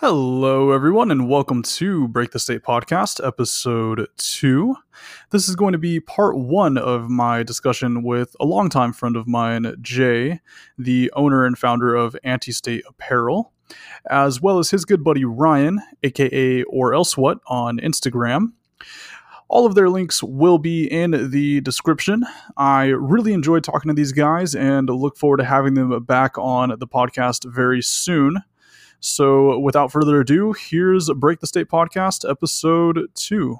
Hello, everyone, and welcome to Break the State Podcast, episode two. This is going to be part one of my discussion with a longtime friend of mine, Jay, the owner and founder of ANTISTATE Apparel, as well as his good buddy Ryan, aka Or Else What, on Instagram. All of their links will be in the description. I really enjoyed talking to these guys and look forward to having them back on the podcast very soon. So, without further ado, here's Break the State Podcast, episode two.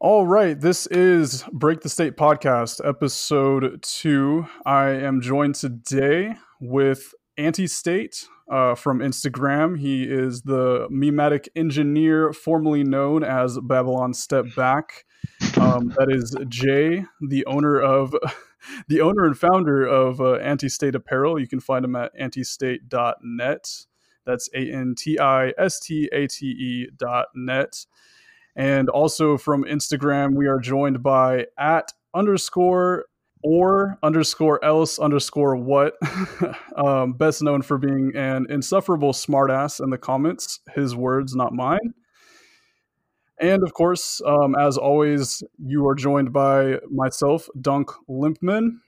All right, this is Break the State podcast, episode two. I am joined today with ANTISTATE uh, from Instagram. He is the memetic engineer, formerly known as Babylon Step Back. Um, that is Jay, the owner of the owner and founder of uh, ANTISTATE Apparel. You can find him at antistate.net. That's A N T I S T A T E dot net. And also from Instagram, we are joined by at underscore or underscore else underscore what, um, best known for being an insufferable smartass in the comments. His words, not mine. And of course, um, as always, you are joined by myself, Dunk Limpman.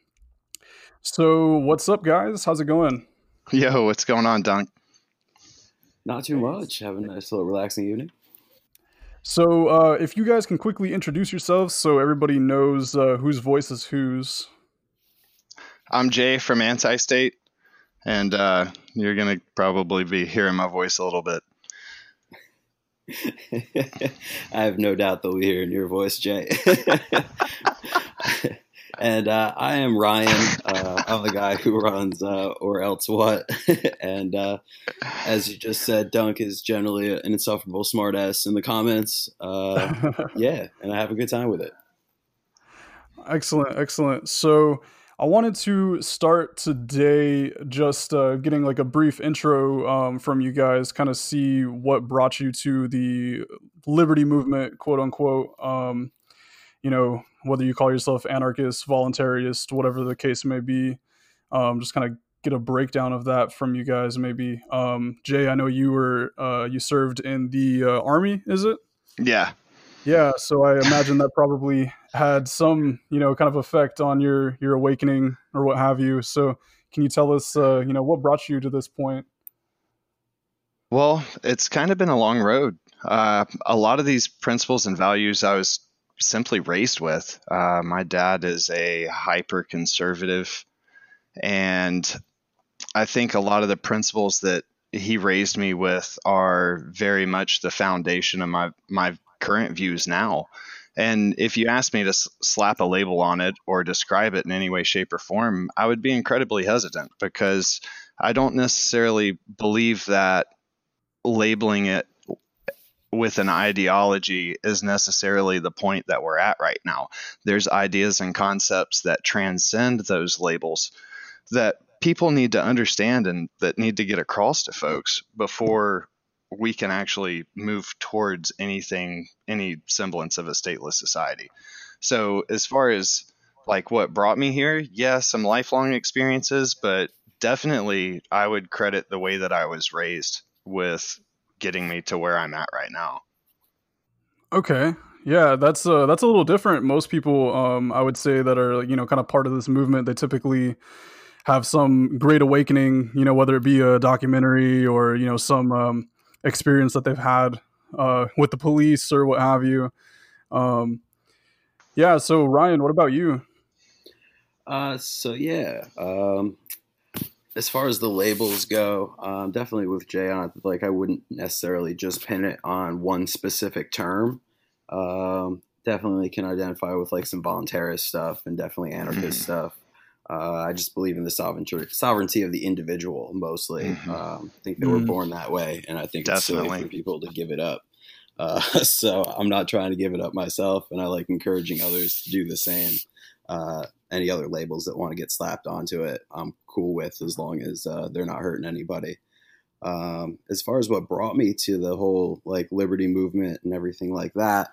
So, what's up, guys? How's it going? Yo, what's going on, Dunk? Not too much. Having a nice little relaxing evening. So, uh, if you guys can quickly introduce yourselves so everybody knows uh, whose voice is whose. I'm Jay from ANTISTATE, and uh, you're going to probably be hearing my voice a little bit. I have no doubt they'll be hearing your voice, Jay. and uh, I am Ryan. Uh, I'm the guy who runs uh, Or Else What. and uh, as you just said, Dunk is generally an insufferable smartass in the comments. Uh, yeah, and I have a good time with it. Excellent, excellent. So I wanted to start today just uh, getting like a brief intro um, from you guys, kind of see what brought you to the liberty movement, quote unquote. Um, you know, whether you call yourself anarchist, voluntarist, whatever the case may be. Um, just kind of get a breakdown of that from you guys, maybe. Um, Jay, I know you were uh, you served in the uh, army, is it? Yeah. Yeah, so I imagine that probably had some, you know, kind of effect on your your awakening or what have you. So, can you tell us, uh, you know, what brought you to this point? Well, it's kind of been a long road. Uh, a lot of these principles and values I was simply raised with. Uh, my dad is a hyper conservative, and I think a lot of the principles that he raised me with are very much the foundation of my my current views now. And if you asked me to s- slap a label on it or describe it in any way, shape, or form, I would be incredibly hesitant because I don't necessarily believe that labeling it with an ideology is necessarily the point that we're at right now. There's ideas and concepts that transcend those labels that people need to understand and that need to get across to folks before we can actually move towards anything, any semblance of a stateless society. So, as far as like what brought me here, yes, yeah, some lifelong experiences, but definitely I would credit the way that I was raised with getting me to where I'm at right now. Okay. Yeah, that's uh, that's a little different. Most people, um, I would say, that are you know kind of part of this movement, they typically have some great awakening. You know, whether it be a documentary or you know some um, experience that they've had uh, with the police or what have you. Um, yeah. So Ryan, what about you? Uh, so yeah, um, as far as the labels go, um, definitely with Jay on it, like I wouldn't necessarily just pin it on one specific term. Um, definitely can identify with like some voluntarist stuff and definitely anarchist stuff. Uh, I just believe in the sovereignty sovereignty of the individual mostly. Mm-hmm. Um, I think they were mm-hmm. born that way, and I think definitely. it's silly for people to give it up. Uh, so I'm not trying to give it up myself, and I like encouraging others to do the same. Uh, any other labels that want to get slapped onto it, I'm cool with as long as uh, they're not hurting anybody. Um, as far as what brought me to the whole like liberty movement and everything like that,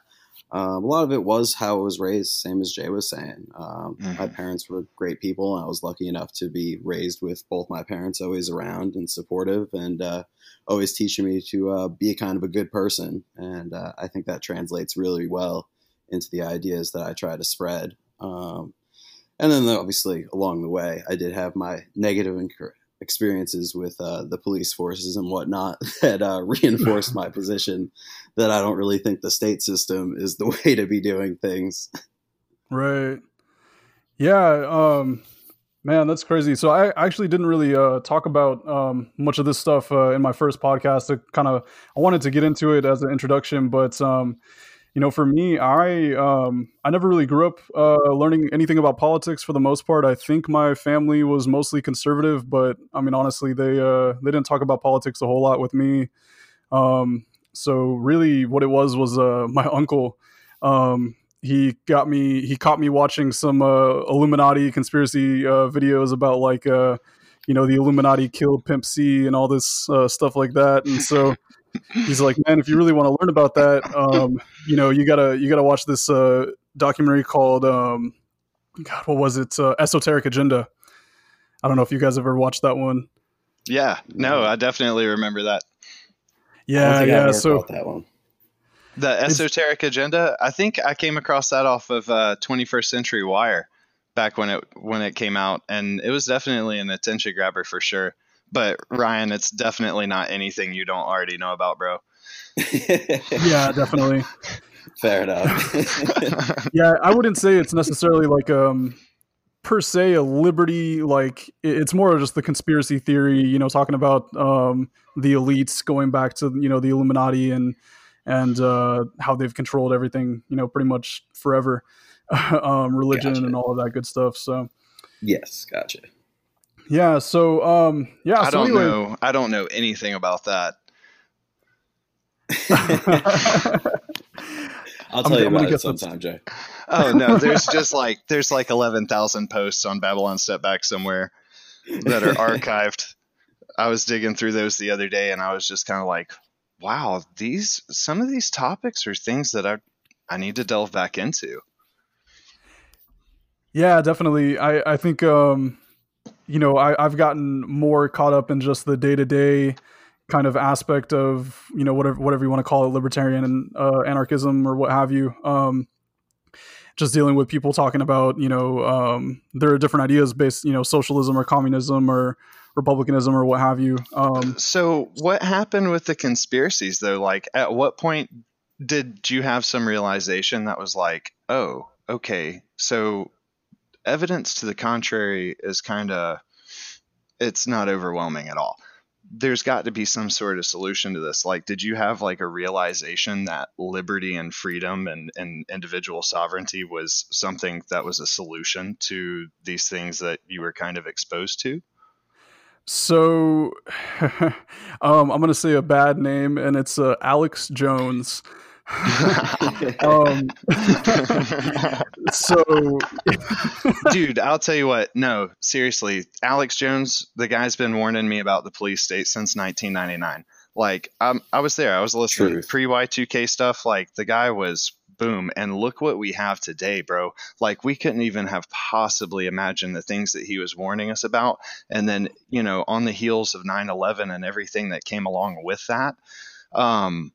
um, a lot of it was how I was raised, same as Jay was saying. Um, mm-hmm. My parents were great people, and I was lucky enough to be raised with both my parents always around and supportive, and uh, always teaching me to uh, be a kind of a good person. And uh, I think that translates really well into the ideas that I try to spread. Um, and then, obviously, along the way, I did have my negative experiences with uh, the police forces and whatnot that uh, reinforced my position that I don't really think the state system is the way to be doing things. Right. Yeah. Um, man, that's crazy. So I actually didn't really uh, talk about um, much of this stuff uh, in my first podcast. To kind of, I wanted to get into it as an introduction, but um, you know, for me, I um, I never really grew up uh, learning anything about politics for the most part. I think my family was mostly conservative, but I mean, honestly, they uh, they didn't talk about politics a whole lot with me. Um, so really, what it was was uh, my uncle. Um, he got me. He caught me watching some uh, Illuminati conspiracy uh, videos about like uh, you know the Illuminati killed Pimp C and all this stuff like that, and so he's like, man, if you really want to learn about that, um, you know, you gotta you gotta watch this uh, documentary called um, God, what was it? Uh, Esoteric Agenda. I don't know if you guys have ever watched that one. Yeah, no, I definitely remember that. Yeah, yeah. So that one. The Esoteric it's, Agenda. I think I came across that off of uh, 21st Century Wire back when it when it came out, and it was definitely an attention grabber for sure. But Ryan, it's definitely not anything you don't already know about, bro. yeah, definitely. Fair enough. yeah, I wouldn't say it's necessarily like um per se a liberty like it's more just the conspiracy theory, you know, talking about um the elites going back to, you know, the Illuminati and and uh how they've controlled everything, you know, pretty much forever. um religion gotcha. and all of that good stuff. So Yes, gotcha. Yeah. So, um, yeah. I so don't anyway. know. I don't know anything about that. I'll tell I'm, you about it sometime, Jay. Oh no, there's just like there's like eleven thousand posts on Babylon Step Back somewhere that are archived. I was digging through those the other day, and I was just kind of like, "Wow, these some of these topics are things that I I need to delve back into." Yeah, definitely. I I think um, you know, I, I've gotten more caught up in just the day to day kind of aspect of, you know, whatever whatever you want to call it, libertarian and uh, anarchism or what have you. Um, just dealing with people talking about, you know, um, there are different ideas based, you know, socialism or communism or republicanism or what have you. Um, so, what happened with the conspiracies though? Like, at what point did you have some realization that was like, oh, okay, so evidence to the contrary is kind of it's not overwhelming at all. There's got to be some sort of solution to this. Like did you have like a realization that liberty and freedom and, and individual sovereignty was something that was a solution to these things that you were kind of exposed to? So um, i'm going to say a bad name and it's uh, alex jones um, so, dude, I'll tell you what. No, seriously, Alex Jones, the guy's been warning me about the police state since 1999. Like, um, I was there. I was listening to pre Y2K stuff. Like, the guy was boom. And look what we have today, bro. Like, we couldn't even have possibly imagined the things that he was warning us about. And then, you know, on the heels of 9 11 and everything that came along with that, um,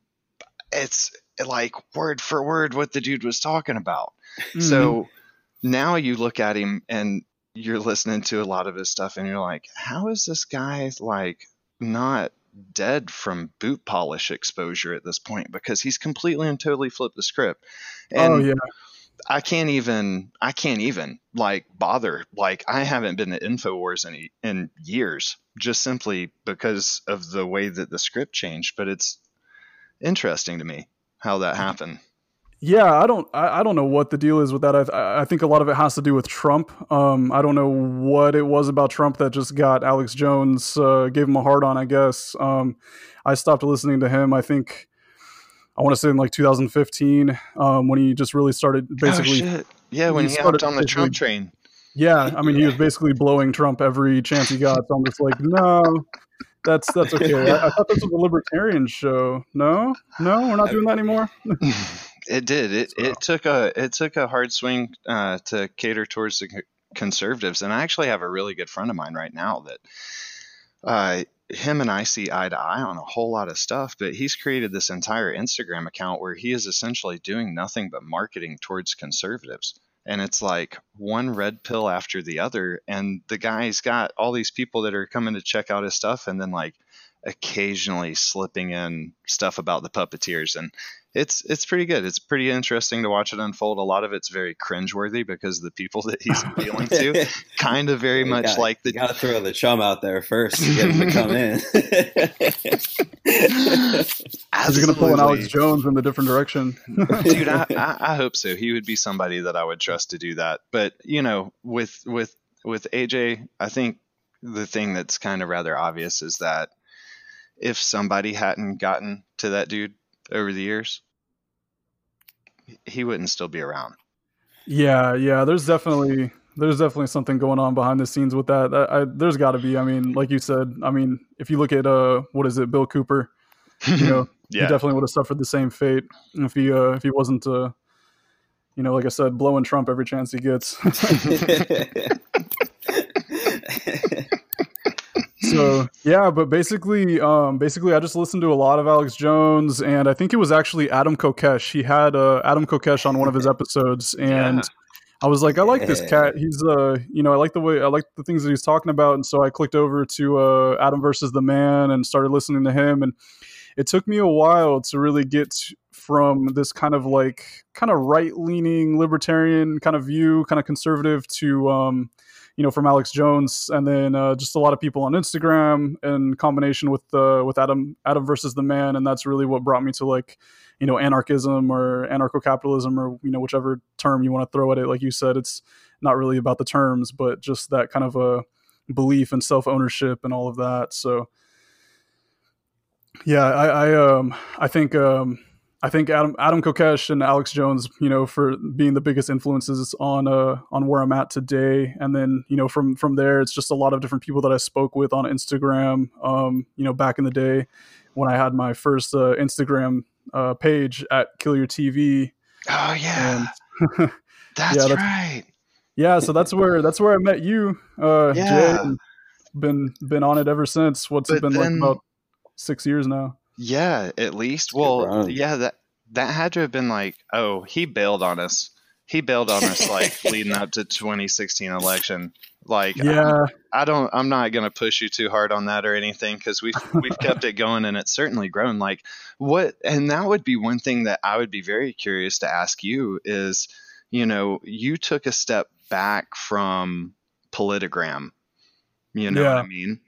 it's like word for word what the dude was talking about. Mm-hmm. So now you look at him and you're listening to a lot of his stuff and you're like, how is this guy like not dead from boot polish exposure at this point? Because he's completely and totally flipped the script. And oh yeah. I can't even I can't even like bother like I haven't been to Infowars in in years just simply because of the way that the script changed but it's interesting to me how that happened. Yeah, I don't, I, I, don't know what the deal is with that. I, I think a lot of it has to do with Trump. Um, I don't know what it was about Trump that just got Alex Jones, uh, gave him a hard on. I guess um, I stopped listening to him. I think I want to say in like 2015 um, when he just really started oh, basically. Oh, yeah, when he, he hopped on the Trump train. Yeah, I mean, he was basically blowing Trump every chance he got. So I'm just like, no, that's that's okay. I, I thought this was a libertarian show. No, no, we're not doing that anymore. it did. It so. it took a it took a hard swing uh, to cater towards the conservatives, and I actually have a really good friend of mine right now that. Uh, him and I see eye to eye on a whole lot of stuff, but he's created this entire Instagram account where he is essentially doing nothing but marketing towards conservatives and it's like one red pill after the other and the guy's got all these people that are coming to check out his stuff and then like occasionally slipping in stuff about the puppeteers and it's it's pretty good. It's pretty interesting to watch it unfold. A lot of it's very cringeworthy because the people that he's appealing to, kind of very much gotta, like the. You gotta throw the chum out there first to get him to come in. He's gonna pull an Alex Jones in the different direction, dude. I, I, I hope so. He would be somebody that I would trust to do that. But you know, with with with AJ, I think the thing that's kind of rather obvious is that if somebody hadn't gotten to that dude over the years, he wouldn't still be around. Yeah, yeah. There's definitely there's definitely something going on behind the scenes with that. I, I, there's got to be. I mean, like you said. I mean, if you look at uh, what is it, Bill Cooper? You know, yeah. he definitely would have suffered the same fate if he uh, if he wasn't uh, you know, like I said, blowing Trump every chance he gets. so yeah, but basically, um, basically, I just listened to a lot of Alex Jones, and I think it was actually Adam Kokesh. He had uh, Adam Kokesh on one of his episodes, and. Yeah. I was like, I like this cat. He's, uh, you know, I like the way I like the things that he's talking about, and so I clicked over to uh, Adam versus the Man and started listening to him. And it took me a while to really get from this kind of like kind of right leaning libertarian kind of view, kind of conservative, to um, you know, from Alex Jones, and then uh, just a lot of people on Instagram in combination with uh, with Adam Adam versus the Man, and that's really what brought me to like, you know, anarchism or anarcho capitalism or you know whichever term you want to throw at it. Like you said, it's not really about the terms, but just that kind of a belief and self ownership and all of that. So, yeah, I, I um I think um I think Adam Adam Kokesh and Alex Jones, you know, for being the biggest influences on uh on where I'm at today. And then, you know, from from there it's just a lot of different people that I spoke with on Instagram. Um, you know, back in the day when I had my first uh, Instagram uh, page at Kill Your TV. Oh yeah. And, that's, yeah, that's right. Yeah, so that's where that's where I met you, uh yeah. Jay. Been been on it ever since. What's but it been then, like about six years now? Yeah, at least. Well, yeah, that that had to have been like, oh, he bailed on us. He bailed on us like leading up to 2016 election. Like, yeah, I, I don't, I'm not going to push you too hard on that or anything because we've we've kept it going and it's certainly grown. Like, what? And that would be one thing that I would be very curious to ask you is, you know, you took a step back from Politigram. You know yeah. what I mean?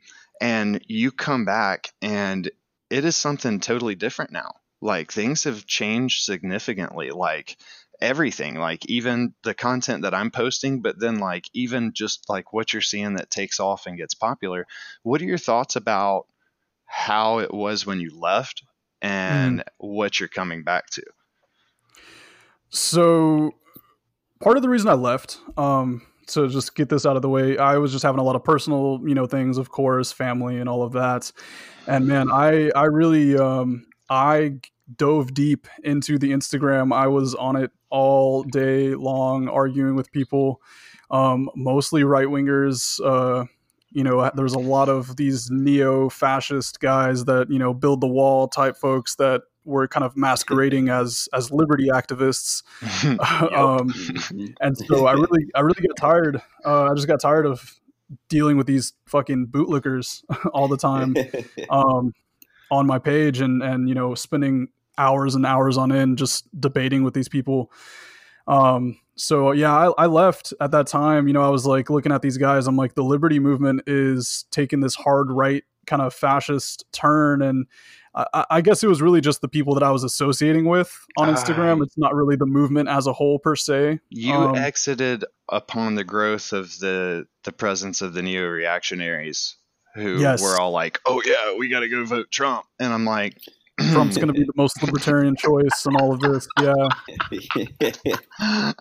And you come back and it is something totally different now. Like things have changed significantly. Like everything, like even the content that I'm posting, but then like even just like what you're seeing that takes off and gets popular. What are your thoughts about how it was when you left and mm. what you're coming back to? So part of the reason I left, um, to just get this out of the way, I was just having a lot of personal, you know, things, of course, family and all of that. And man, I I really um I dove deep into the Instagram. I was on it all day long, arguing with people, um, mostly right wingers. Uh, you know, there's a lot of these neo fascist guys that you know build the wall type folks that were kind of masquerading as as liberty activists. um, and so I really I really got tired. Uh, I just got tired of dealing with these fucking bootlickers all the time um, on my page and and you know spending hours and hours on end just debating with these people. Um, so yeah, I, I, left at that time. You know, I was like looking at these guys. I'm like, the liberty movement is taking this hard right kind of fascist turn, and I, I, guess it was really just the people that I was associating with on Instagram. Uh, it's not really the movement as a whole per se. You um, exited upon the growth of the the presence of the neo reactionaries who yes. were all like, "Oh yeah, we got to go vote Trump," and I'm like. Trump's going to be the most libertarian choice and all of this. Yeah.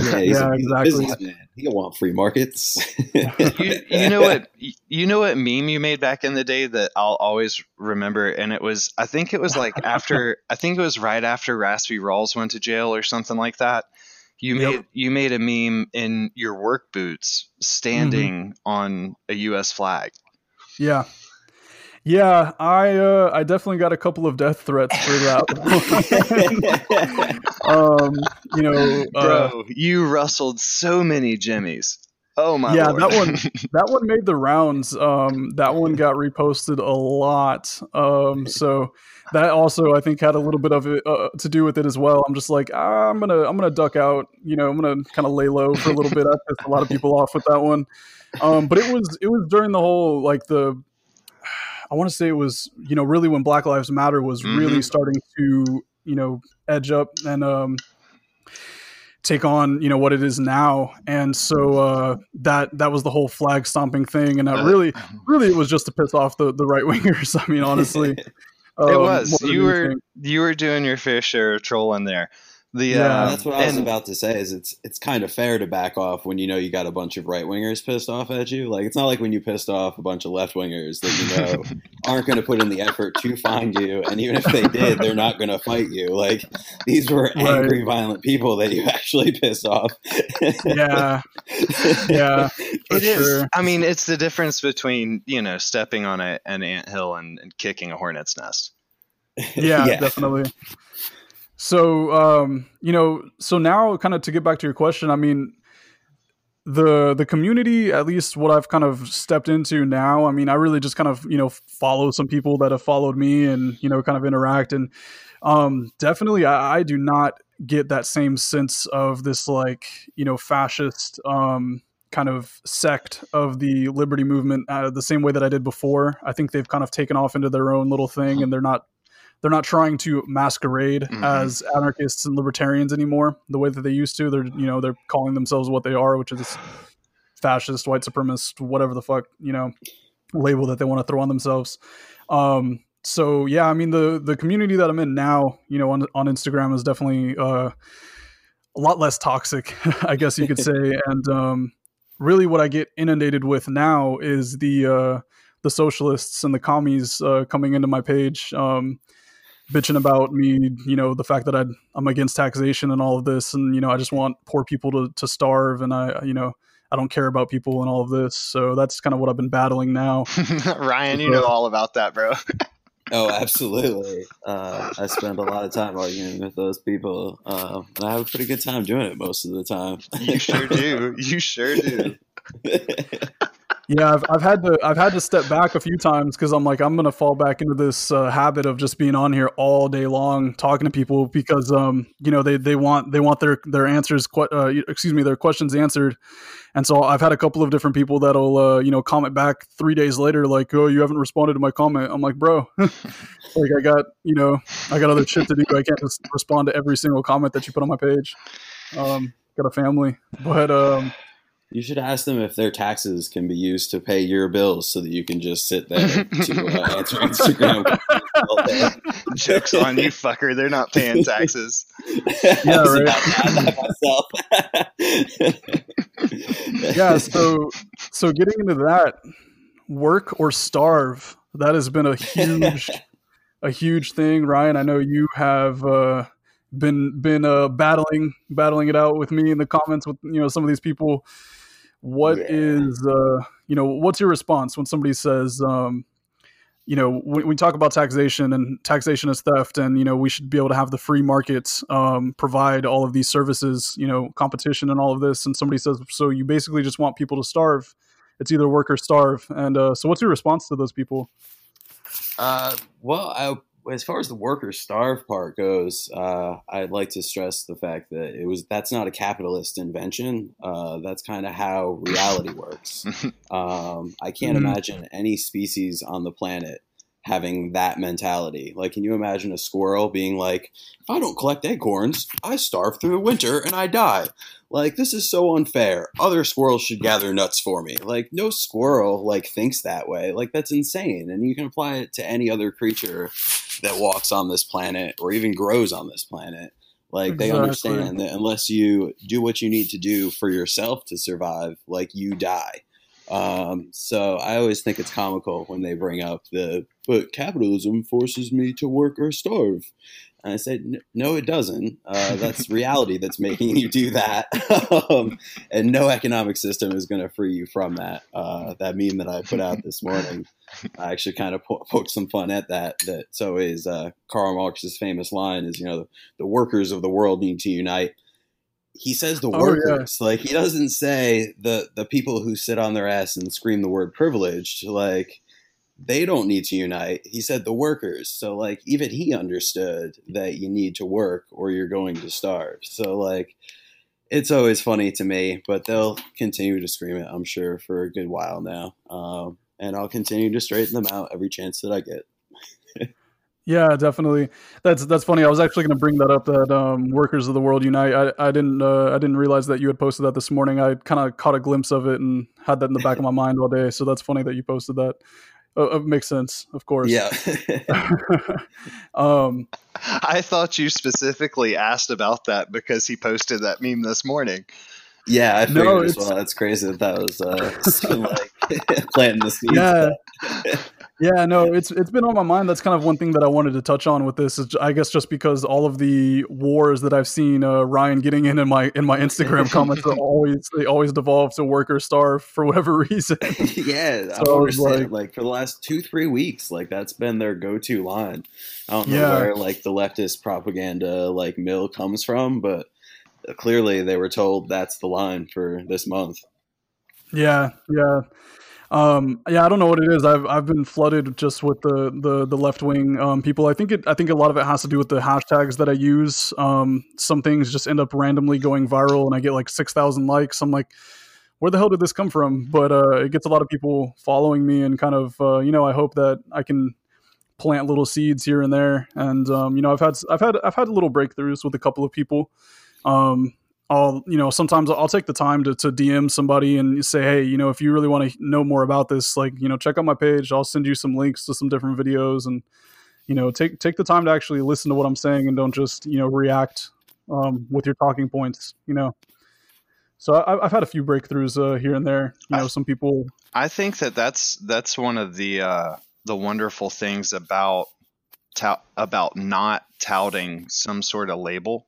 Yeah, he's Yeah, a, he's a exactly. businessman. He don't want free markets. you, you know what you know what meme you made back in the day that I'll always remember and it was I think it was like after I think it was right after Raspy Rawls went to jail or something like that. You Yep. made you made a meme in your work boots standing mm-hmm. on a US flag. Yeah. Yeah, I uh, I definitely got a couple of death threats for that. um, you know, uh, Bro, you rustled so many jimmies. Oh my god. Yeah, lord. that one- that one made the rounds. Um, that one got reposted a lot. Um, so that also I think had a little bit of it uh, to do with it as well. I'm just like ah, I'm gonna I'm gonna duck out. You know, I'm gonna kind of lay low for a little bit. I pissed a lot of people off with that one. Um, but it was it was during the whole like the I want to say it was you know really when Black Lives Matter was really Mhm. starting to you know edge up and um, take on you know what it is now and so uh, that that was the whole flag stomping thing and that Uh, really really it was just to piss off the, the right wingers I mean honestly It um, was. You were anything. you were doing your fair share of trolling there. The Yeah. uh, That's what I was and- about to say. Is it's it's kind of fair to back off when you know you got a bunch of right wingers pissed off at you. Like it's not like when you pissed off a bunch of left wingers that you know aren't going to put in the effort to find you, and even if they did, they're not going to fight you. Like these were Right. angry, violent people that you actually pissed off. yeah yeah It is. sure. I mean, it's the difference between you know stepping on a, an anthill and, and kicking a hornet's nest. yeah, definitely. So, um, you know, so now kind of to get back to your question, I mean, the the community, at least what I've kind of stepped into now, I mean, I really just kind of you know follow some people that have followed me and you know kind of interact and um, definitely I, I do not get that same sense of this like you know fascist um, kind of sect of the liberty movement uh, the same way that I did before. I think they've kind of taken off into their own little thing and they're not they're not trying to masquerade Mhm. as anarchists and libertarians anymore the way that they used to. They're you know they're calling themselves what they are, which is fascist, white supremacist, whatever the fuck you know label that they want to throw on themselves. Um, so yeah, I mean the the community that I'm in now, you know, on on Instagram is definitely uh, a lot less toxic, I guess you could say, and um, really what I get inundated with now is the uh, the socialists and the commies uh, coming into my page. Um, bitching about me, you know, the fact that i I'm against taxation and all of this, and you know, I just want poor people to, to starve, and I, you know, I don't care about people and all of this. So that's kind of what I've been battling now. Ryan, you know all about that, bro. Oh, absolutely. Uh, I spend a lot of time arguing with those people, uh, and I have a pretty good time doing it most of the time. You sure do. You sure do. Yeah, I've, I've had to I've had to step back a few times because I'm like I'm gonna fall back into this uh, habit of just being on here all day long talking to people because um you know they, they want they want their their answers uh, excuse me their questions answered, and so I've had a couple of different people that'll uh, you know comment back three days later like oh you haven't responded to my comment. I'm like bro like I got you know I got other shit to do. I can't just respond to every single comment that you put on my page. Um got a family. But um You should ask them if their taxes can be used to pay your bills so that you can just sit there to uh, answer Instagram questions. Jokes on you, fucker. They're not paying taxes. Yeah, I was right. about to myself. yeah so so getting into that work or starve that has been a huge a huge thing ryan i know you have uh been been uh battling battling it out with me in the comments with you know some of these people What Yeah. is uh you know what's your response when somebody says um you know when we talk about taxation and taxation is theft and you know we should be able to have the free markets um, provide all of these services you know competition and all of this and somebody says so you basically just want people to starve. It's either work or starve. And uh, so what's your response to those people? Uh, well, I, as far as the worker starve part goes, uh, I'd like to stress the fact that it was that's not a capitalist invention. Uh, that's kind of how reality works. Um, I can't Mhm. imagine any species on the planet having that mentality. Like, can you imagine a squirrel being like, "If I don't collect acorns, I starve through the winter and I die." Like, this is so unfair. Other squirrels should gather nuts for me. Like, no squirrel like thinks that way. Like, that's insane. And you can apply it to any other creature that walks on this planet or even grows on this planet. Like they understand that unless you do what you need to do for yourself to survive, like you die. Um, so I always think it's comical when they bring up the but capitalism forces me to work or starve. And I said, no, it doesn't. Uh, that's reality that's making you do that. um, and no economic system is going to free you from that. Uh, that meme that I put out this morning, I actually kind of po- poked some fun at that. That so is uh, Karl Marx's famous line is, you know, the, the workers of the world need to unite. He says the Oh, yeah. workers, like he doesn't say the the people who sit on their ass and scream the word privileged, like they don't need to unite. He said the workers. So like even he understood that you need to work or you're going to starve. So like it's always funny to me, but they'll continue to scream it, I'm sure, for a good while now. Um, and I'll continue to straighten them out every chance that I get. Yeah, definitely. That's that's funny. I was actually going to bring that up. That um, workers of the world unite. I, I didn't uh, I didn't realize that you had posted that this morning. I kind of caught a glimpse of it and had that in the back of my mind all day. So that's funny that you posted that. Uh, it makes sense, of course. Yeah. um, I thought you specifically asked about that because he posted that meme this morning. yeah, I figured No, as well. That's crazy that that was uh, like planting the seeds. yeah, yeah. No, it's it's been on my mind. That's kind of one thing that I wanted to touch on with this. Is I guess just because all of the wars that I've seen uh, Ryan getting in in my in my Instagram comments are always they always devolve to work or starve for whatever reason. yeah, I So understand. like- Like, for the last two, three weeks, like that's been their go-to line. I don't know Yeah. where like the leftist propaganda like mill comes from, but clearly they were told that's the line for this month. Yeah, yeah. Um, yeah, I don't know what it is. I've I've been flooded just with the the the left wing um, people. I think it I think a lot of it has to do with the hashtags that I use. Um, some things just end up randomly going viral, and I get like six thousand likes. I'm like, where the hell did this come from? But uh, it gets a lot of people following me, and kind of uh, you know I hope that I can plant little seeds here and there. And um, you know I've had I've had I've had little breakthroughs with a couple of people. Um, I'll, you know, sometimes I'll take the time to, to DM somebody and say, hey, you know, if you really want to know more about this, like, you know, check out my page. I'll send you some links to some different videos and, you know, take take the time to actually listen to what I'm saying and don't just, you know, react um, with your talking points, you know. So I, I've had a few breakthroughs uh, here and there. You know, some people. I think that that's that's one of the uh, the wonderful things about about not touting some sort of label.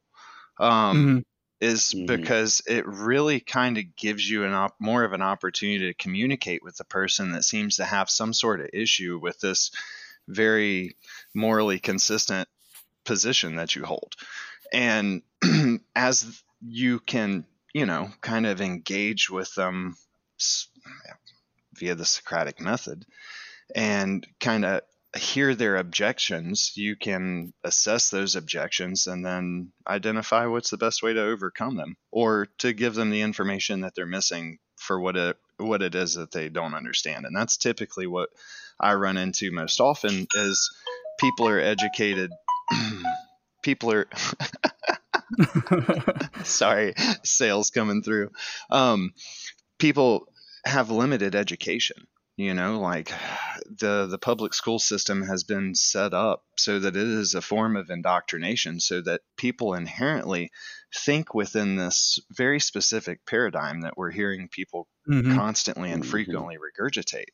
Um, Mhm. Is Mhm. because it really kind of gives you an op- more of an opportunity to communicate with the person that seems to have some sort of issue with this very morally consistent position that you hold. And as you can, you know, kind of engage with them via the Socratic method and kind of hear their objections, you can assess those objections and then identify what's the best way to overcome them or to give them the information that they're missing for what it what it is that they don't understand. And that's typically what I run into most often is people are educated people are sorry, sales coming through. Um, people have limited education. You know, like the the public school system has been set up so that it is a form of indoctrination, so that people inherently think within this very specific paradigm that we're hearing people Mhm. constantly and Mhm. frequently regurgitate.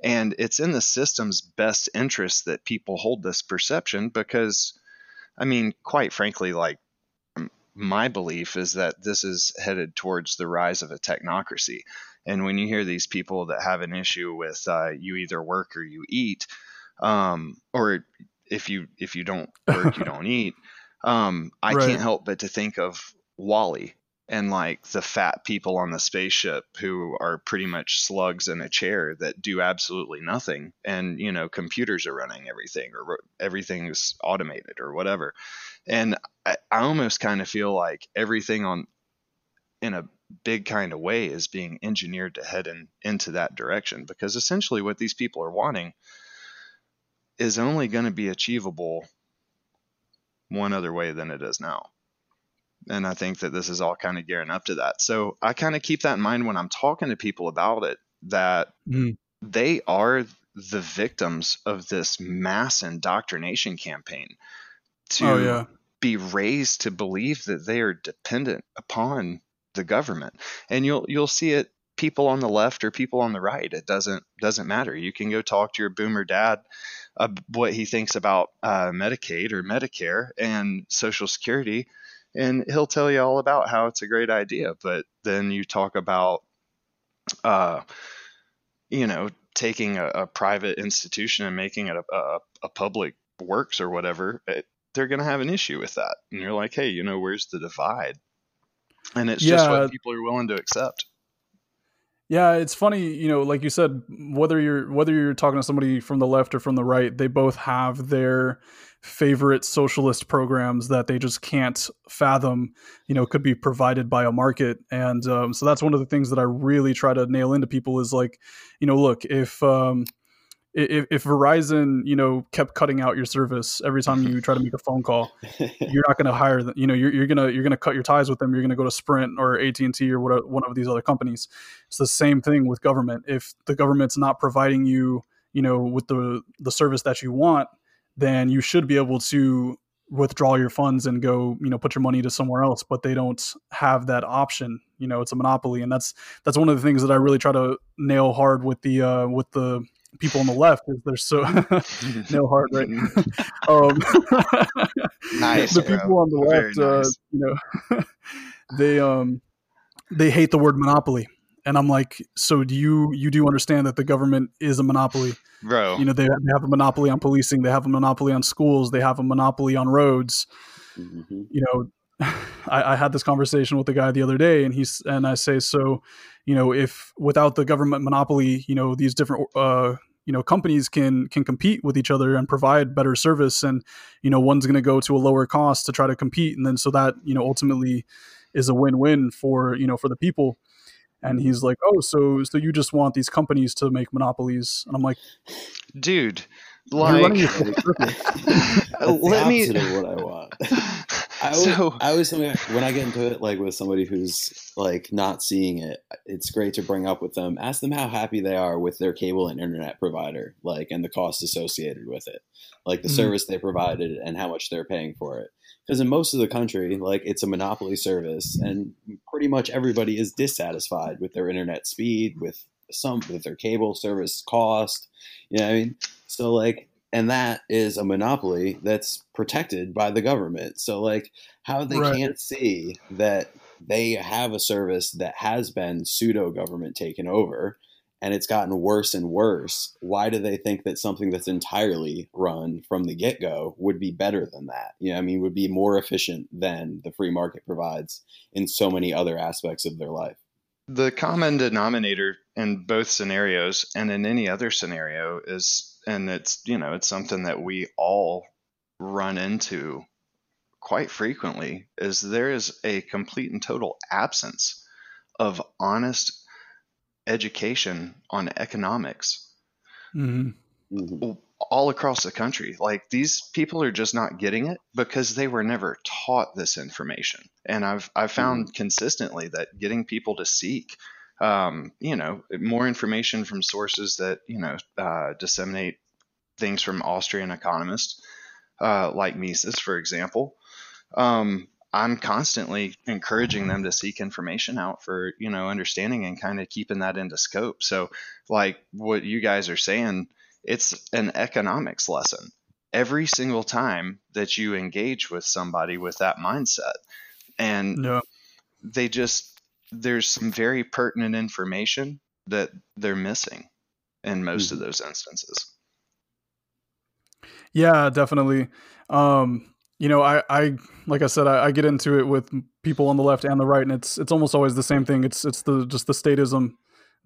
And it's in the system's best interest that people hold this perception because, I mean, quite frankly, like my belief is that this is headed towards the rise of a technocracy. And when you hear these people that have an issue with uh, you either work or you eat, um, or if you if you don't work, you don't eat, um, I Right. can't help but to think of WALL-E and like the fat people on the spaceship who are pretty much slugs in a chair that do absolutely nothing and you know computers are running everything or everything's automated or whatever and i, I almost kind of feel like everything on in a big kind of way is being engineered to head in, into that direction because essentially what these people are wanting is only going to be achievable one other way than it is now and I think that this is all kind of gearing up to that. So I kind of keep that in mind when I'm talking to people about it that Mm. they are the victims of this mass indoctrination campaign to Oh yeah. be raised to believe that they are dependent upon the government. And you'll you'll see it people on the left or people on the right. It doesn't doesn't matter. You can go talk to your boomer dad uh, what he thinks about uh, Medicaid or Medicare and Social Security, and he'll tell you all about how it's a great idea. But then you talk about, uh, you know, taking a, a, private institution and making it a, a, a public works or whatever. It, they're going to have an issue with that, and you're like, hey, you know, where's the divide? And it's yeah. just what people are willing to accept. Yeah, it's funny, you know, like you said, whether you're whether you're talking to somebody from the left or from the right, they both have their favorite socialist programs that they just can't fathom, you know, could be provided by a market. And um, so that's one of the things that I really try to nail into people is like, you know, look, if um, if, if Verizon, you know, kept cutting out your service every time you try to make a phone call, you're not going to hire them. You know, you're, you're gonna you're gonna cut your ties with them. You're gonna go to Sprint or AT and T or what, one of these other companies. It's the same thing with government. If the government's not providing you, you know, with the the service that you want, then you should be able to withdraw your funds and go you know put your money to somewhere else but they don't have that option you know it's a monopoly and that's that's one of the things that i really try to nail hard with the uh with the people on the left is they're so no heart right um, nice the people bro. on the left uh, nice. uh, you know they um they hate the word monopoly. And i'm like so do you you do understand that the government is a monopoly? Bro. You know they, they have a monopoly on policing. They have a monopoly on schools. They have a monopoly on roads. Mm-hmm. you know I, I had this conversation with the guy the other day and he's and i say so you know if without the government monopoly you know these different uh, you know companies can can compete with each other and provide better service and you know one's going to go to a lower cost to try to compete. And then so that you know ultimately is a win-win for you know for the people. And he's like oh so so you just want these companies to make monopolies? And i'm like dude like let me what i always, so, I always think when I get into it, like with somebody who's like not seeing it, it's great to bring up with them. Ask them how happy they are with their cable and internet provider, like and the cost associated with it, like the mm-hmm. service they provided and how much they're paying for it. Because in most of the country, like it's a monopoly service, and pretty much everybody is dissatisfied with their internet speed, with some with their cable service cost. You know, what I mean, so like and that is a monopoly that's protected by the government. So like how they right. can't see that they have a service that has been pseudo government taken over and it's gotten worse and worse. Why do they think that something that's entirely run from the get go would be better than that? You know, I mean, would be more efficient than the free market provides in so many other aspects of their life. The common denominator in both scenarios and in any other scenario is and it's you know it's something that we all run into quite frequently is there is a complete and total absence of honest education on economics mm-hmm. mm-hmm. all across the country like these people are just not getting it because they were never taught this information and i've i've found mm-hmm. consistently that getting people to seek um, you know, more information from sources that you know uh, disseminate things from Austrian economists uh, like Mises, for example. Um, I'm constantly encouraging them to seek information out for you know understanding and kind of keeping that into scope. So, like what you guys are saying, it's an economics lesson every single time that you engage with somebody with that mindset, and no. they just there's some very pertinent information that they're missing in most of those instances. Yeah, definitely. Um, you know, I, I like I said, I, I, get into it with people on the left and the right, and it's it's almost always the same thing. It's it's the just the statism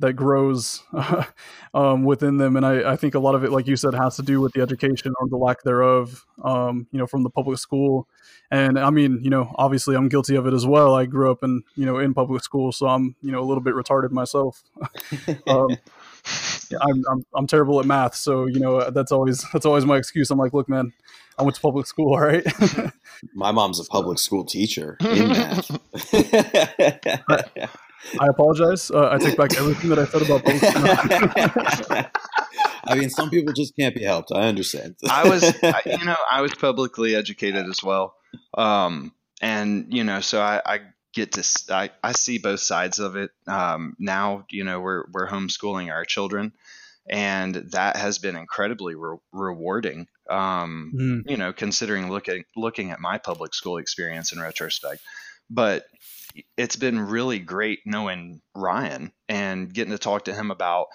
that grows um, within them, and I, I think a lot of it, like you said, has to do with the education or the lack thereof. Um, you know, from the public school, and I mean, you know, obviously, I'm guilty of it as well. I grew up in you know in public school, so I'm you know a little bit retarded myself. um, I'm, I'm I'm terrible at math, so you know that's always that's always my excuse. I'm like, look, man, I went to public school, all right. my mom's a public school teacher in math. I, I apologize. Uh, I take back everything that I said about public school. I mean, some people just can't be helped. I understand. I was, I, you know, I was publicly educated as well. Um, and you know, so I, I get to I, I see both sides of it. Um, now, you know, we're we're homeschooling our children, and that has been incredibly re- rewarding. Um, mm. You know, considering looking looking at my public school experience in retrospect, but it's been really great knowing Ryan and getting to talk to him about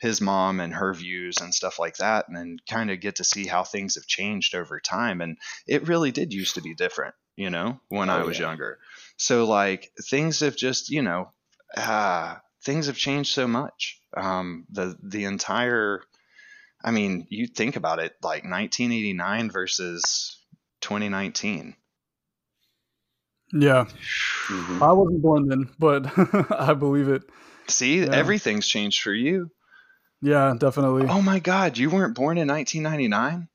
his mom and her views and stuff like that and then kind of get to see how things have changed over time and it really did used to be different you know when oh, i was yeah. younger. So like things have just you know uh, things have changed so much. Um, the the entire i mean you think about it like 1989 versus 2019 yeah mm-hmm. i wasn't born then but i believe it see yeah. everything's changed for you yeah, definitely. Oh my God, you weren't born in 1999?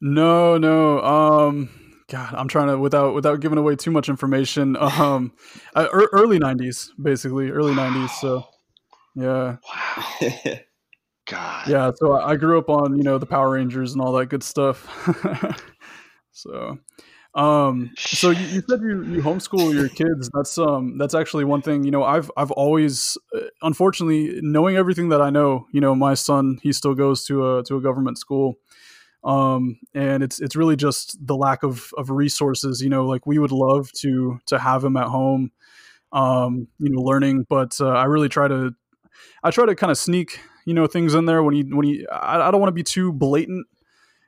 No, no. Um, God, I'm trying to without without giving away too much information. Um, uh, early 90s, basically, early wow. 90s. So, yeah. Wow. God. Yeah. So I grew up on you know the Power Rangers and all that good stuff. so, um, so you, you, said you, you homeschool your kids. That's um that's actually one thing. You know, I've I've always, uh, unfortunately, knowing everything that I know, you know, my son he still goes to a to a government school, um, and it's it's really just the lack of of resources. You know, like we would love to to have him at home, um, you know, learning, but uh, I really try to I try to kind of sneak you know things in there when he when he I, I don't want to be too blatant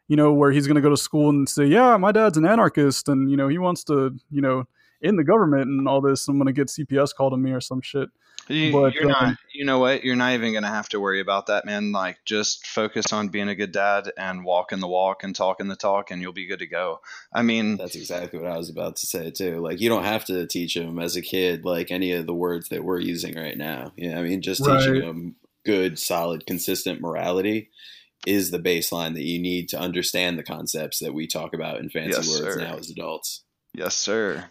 you know, where he's going to go to school and say, "Yeah, my dad's an anarchist, and you know, he wants to, you know, in the government and all this. I'm going to get CPS called on me or some shit." You, but, you're um, not. You know what? You're not even going to have to worry about that, man. Like, just focus on being a good dad and walking the walk and talking the talk, and you'll be good to go. I mean, that's exactly what I was about to say too. Like, you don't have to teach him as a kid like any of the words that we're using right now. Yeah, you know, I mean, just right. teaching him good, solid, consistent morality is the baseline that you need to understand the concepts that we talk about in fancy yes, words sir. now as adults. Yes, sir.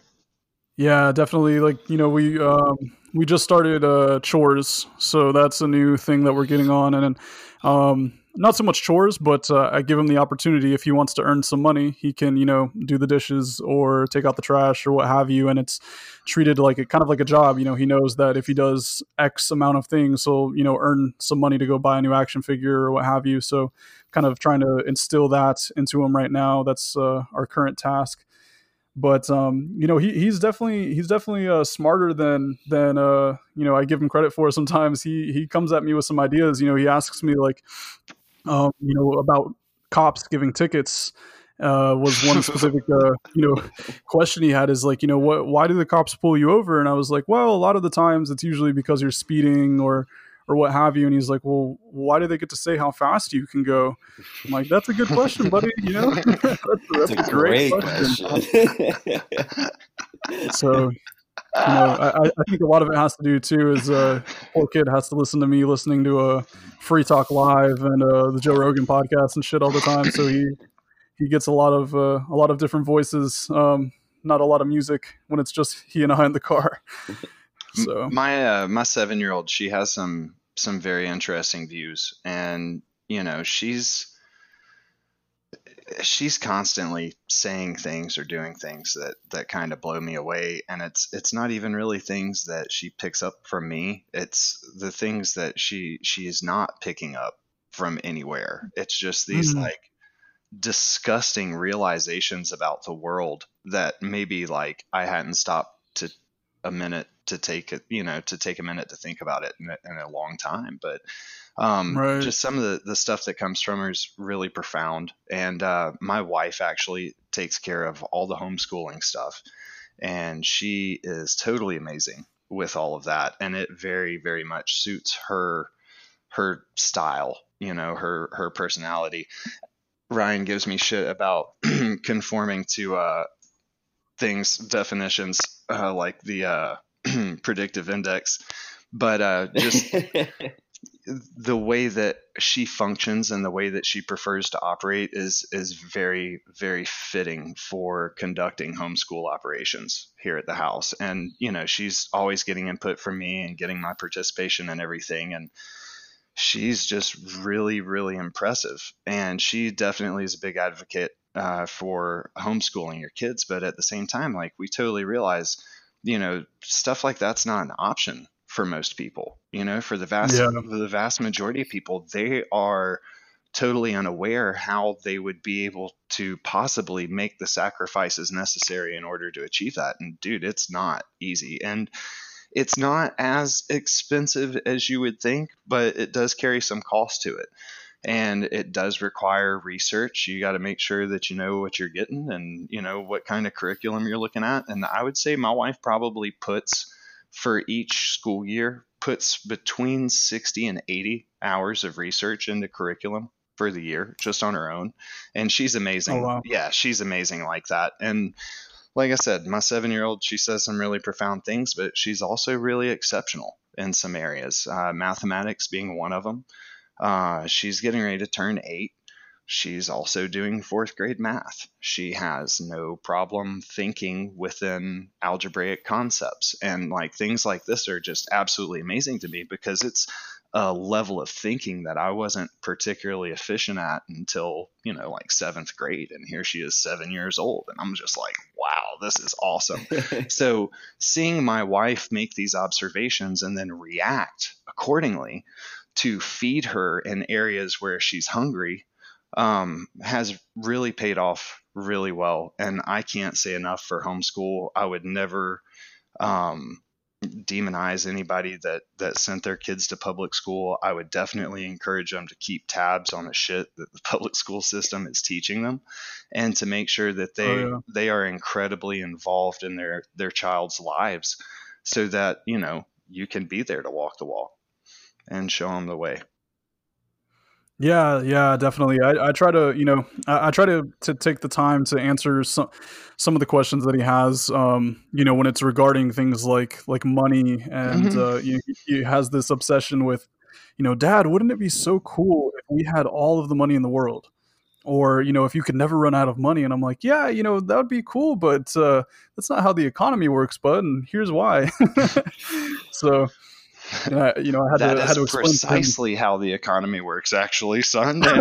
Yeah, definitely. Like you know, we um, we just started uh, chores, so that's a new thing that we're getting on, and um, not so much chores, but uh, I give him the opportunity if he wants to earn some money, he can you know do the dishes or take out the trash or what have you, and it's treated like a kind of like a job. You know, he knows that if he does X amount of things, he'll you know earn some money to go buy a new action figure or what have you. So, kind of trying to instill that into him right now. That's uh, our current task. But um, you know, he, he's definitely he's definitely uh, smarter than than uh, you know I give him credit for. Sometimes he he comes at me with some ideas. You know, he asks me like, um, you know, about cops giving tickets uh, was one specific uh, you know question he had is like you know what why do the cops pull you over? And I was like well a lot of the times it's usually because you're speeding or or what have you. And he's like well why do they get to say how fast you can go? I'm like that's a good question buddy you know? That's, that's, a, a, great, great question, question. so you know, I, I, think a lot of it has to do too is uh, poor kid has to listen to me listening to a uh, Free Talk Live and uh, the Joe Rogan podcast and shit all the time. So he he gets a lot of uh, a lot of different voices, um, not a lot of music when it's just he and I in the car. so my uh, my seven year old, she has some some very interesting views, and you know she's she's constantly saying things or doing things that that kind of blow me away. And it's it's not even really things that she picks up from me. It's the things that she she is not picking up from anywhere. It's just these mm-hmm. like disgusting realizations about the world that maybe like I hadn't stopped to a minute to take it you know to take a minute to think about it in a, in a long time but um, right. Just some of the, the stuff that comes from her is really profound. And uh, my wife actually takes care of all the homeschooling stuff. And she is totally amazing with all of that. And it very, very much suits her her style, you know, her her personality. Ryan gives me shit about conforming to uh, things definitions uh, like the uh, predictive index, but uh, just the way that she functions and the way that she prefers to operate is is very very fitting for conducting homeschool operations here at the house. And you know she's always getting input from me and getting my participation and everything and she's just really really impressive. And she definitely is a big advocate uh, for homeschooling your kids, but at the same time, like we totally realize, you know, stuff like that's not an option for most people. You know, for the vast Yeah. for the vast majority of people, they are totally unaware how they would be able to possibly make the sacrifices necessary in order to achieve that. And dude, it's not easy. And it's not as expensive as you would think, but it does carry some cost to it. And it does require research. You got to make sure that you know what you're getting and you know what kind of curriculum you're looking at. And I would say my wife probably puts for each school year puts between 60 and 80 hours of research into curriculum for the year just on her own and she's amazing Oh, wow. yeah she's amazing like that and like i said my seven year old she says some really profound things but she's also really exceptional in some areas uh, mathematics being one of them uh, she's getting ready to turn eight she's also doing fourth grade math she has no problem thinking within algebraic concepts and like things like this are just absolutely amazing to me because it's a level of thinking that I wasn't particularly efficient at until, you know, like seventh grade. And here she is seven years old. And I'm just like, wow, this is awesome. so seeing my wife make these observations and then react accordingly to feed her in areas where she's hungry um, has really paid off really well. And I can't say enough for homeschool. I would never um, demonize anybody that that sent their kids to public school. I would definitely encourage them to keep tabs on the shit that the public school system is teaching them, and to make sure that they Oh, yeah. they are incredibly involved in their their child's lives, so that you know you can be there to walk the walk and show them the way. Yeah, yeah, definitely. I, I try to, you know, I, I try to, to take the time to answer some some of the questions that he has. Um, you know, when it's regarding things like like money, and Mhm. uh, you, he has this obsession with, you know, Dad, wouldn't it be so cool if we had all of the money in the world? Or you know, if you could never run out of money, and I'm like, yeah, you know, that would be cool, but uh, that's not how the economy works, bud. And here's why. so, uh, you know, I had That to, is had to explain to precisely how the economy works, actually, son.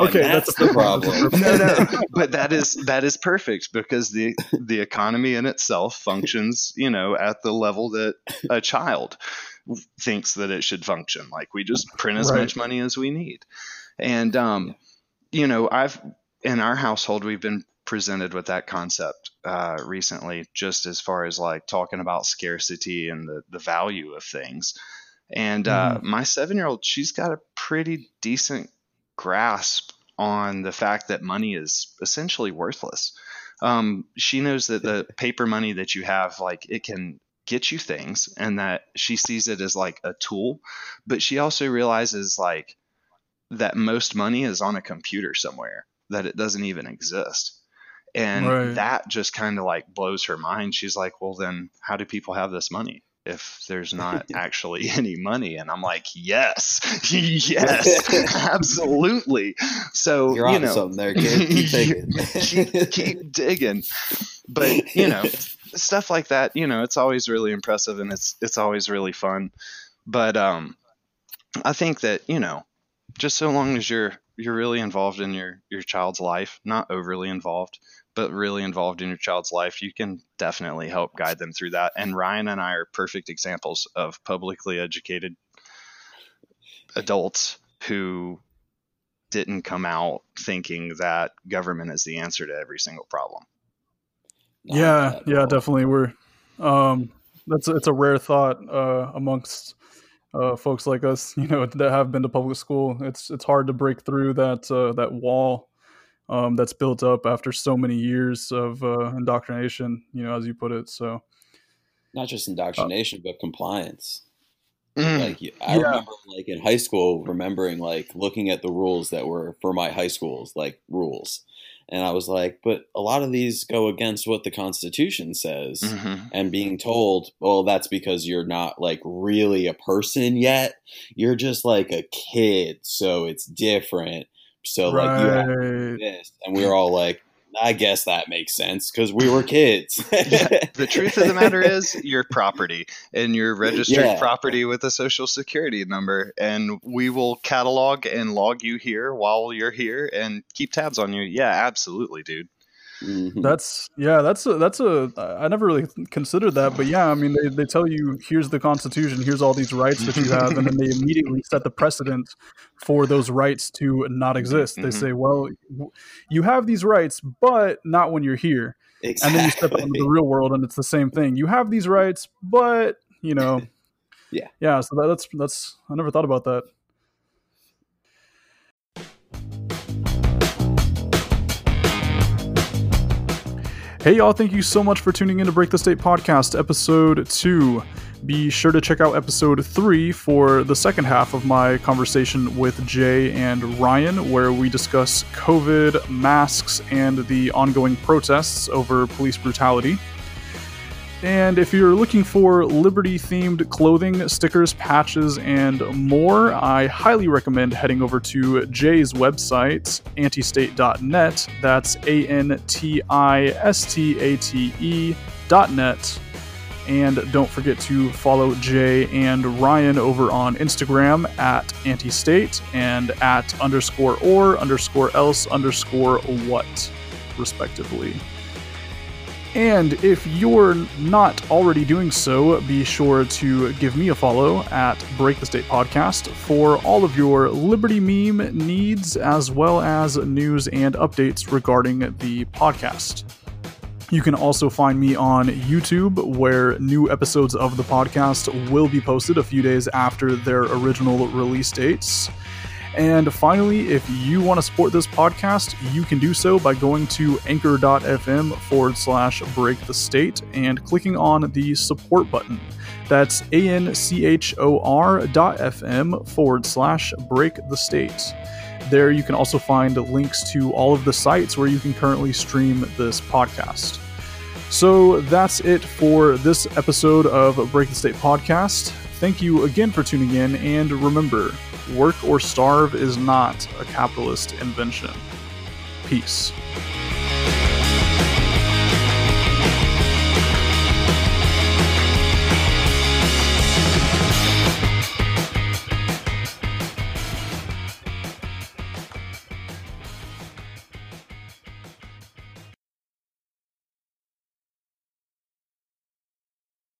Okay, that's that's the problem. no, no, but that is that is perfect because the the economy in itself functions, you know, at the level that a child thinks that it should function. Like we just print as Right. much money as we need, and um, you know, I've in our household we've been presented with that concept uh, recently, just as far as like talking about scarcity and the the value of things. And uh, my seven year old, she's got a pretty decent grasp on the fact that money is essentially worthless. Um, she knows that the paper money that you have, like, it can get you things, and that she sees it as like a tool. But she also realizes, like, that most money is on a computer somewhere, that it doesn't even exist. And Right. that just kind of like blows her mind. She's like, well, then how do people have this money? if there's not actually any money and i'm like yes yes absolutely so You're you on know something there, kid. Keep taking. keep, keep digging but you know stuff like that you know it's always really impressive and it's it's always really fun but um i think that you know just so long as you're you're really involved in your your child's life not overly involved but really involved in your child's life you can definitely help guide them through that. And ryan and i are perfect examples of publicly educated adults who didn't come out thinking that government is the answer to every single problem. Yeah yeah definitely. We're um that's it's a rare thought uh amongst uh folks like us you know that have been to public school. It's it's hard to break through that uh that wall um that's built up after so many years of uh indoctrination you know as you put it so Not just indoctrination, but compliance. Mm. Like I Yeah. remember, like in high school, remembering like looking at the rules that were for my high school's like rules, and I was like, but a lot of these go against what the Constitution says. Mhm. and being told, well, that's because you're not like really a person yet. You're just like a kid, so it's different. So like you have to do right this, and we were all like, I guess that makes sense because we were kids. yeah, the truth of the matter is, you're property and you're registered Yeah. property with a social security number, and we will catalog and log you here while you're here and keep tabs on you. Yeah, absolutely, dude. Mhm. That's yeah, that's a that's a I never really considered that, but yeah, I mean they, they tell you here's the constitution, here's all these rights that you have, and then they immediately set the precedent for those rights to not exist. They mhm. say, well, w- you have these rights, but not when you're here. Exactly. And then you step out into the real world and it's the same thing. You have these rights, but you know Yeah. Yeah, so that, that's that's I never thought about that. Hey, y'all, thank you so much for tuning in to Break the State Podcast, episode two. Be sure to check out episode three for the second half of my conversation with Jay and Ryan, where we discuss COVID, masks, and the ongoing protests over police brutality. And if you're looking for Liberty themed clothing, stickers, patches, and more, I highly recommend heading over to Jay's website, antistate.net. That's A N T I S T A T E dot net. And don't forget to follow Jay and Ryan over on Instagram at antistate and at underscore or underscore else underscore what, respectively. And if you're not already doing so, be sure to give me a follow at Break the State Podcast for all of your Liberty meme needs, as well as news and updates regarding the podcast. You can also find me on YouTube, where new episodes of the podcast will be posted a few days after their original release dates. And finally, if you want to support this podcast, you can do so by going to anchor.fm forward slash break the state and clicking on the support button. That's A N C H O R dot FM forward slash break the state. There you can also find links to all of the sites where you can currently stream this podcast. So that's it for this episode of Break the State Podcast. Thank you again for tuning in, and remember, work or starve is not a capitalist invention. Peace.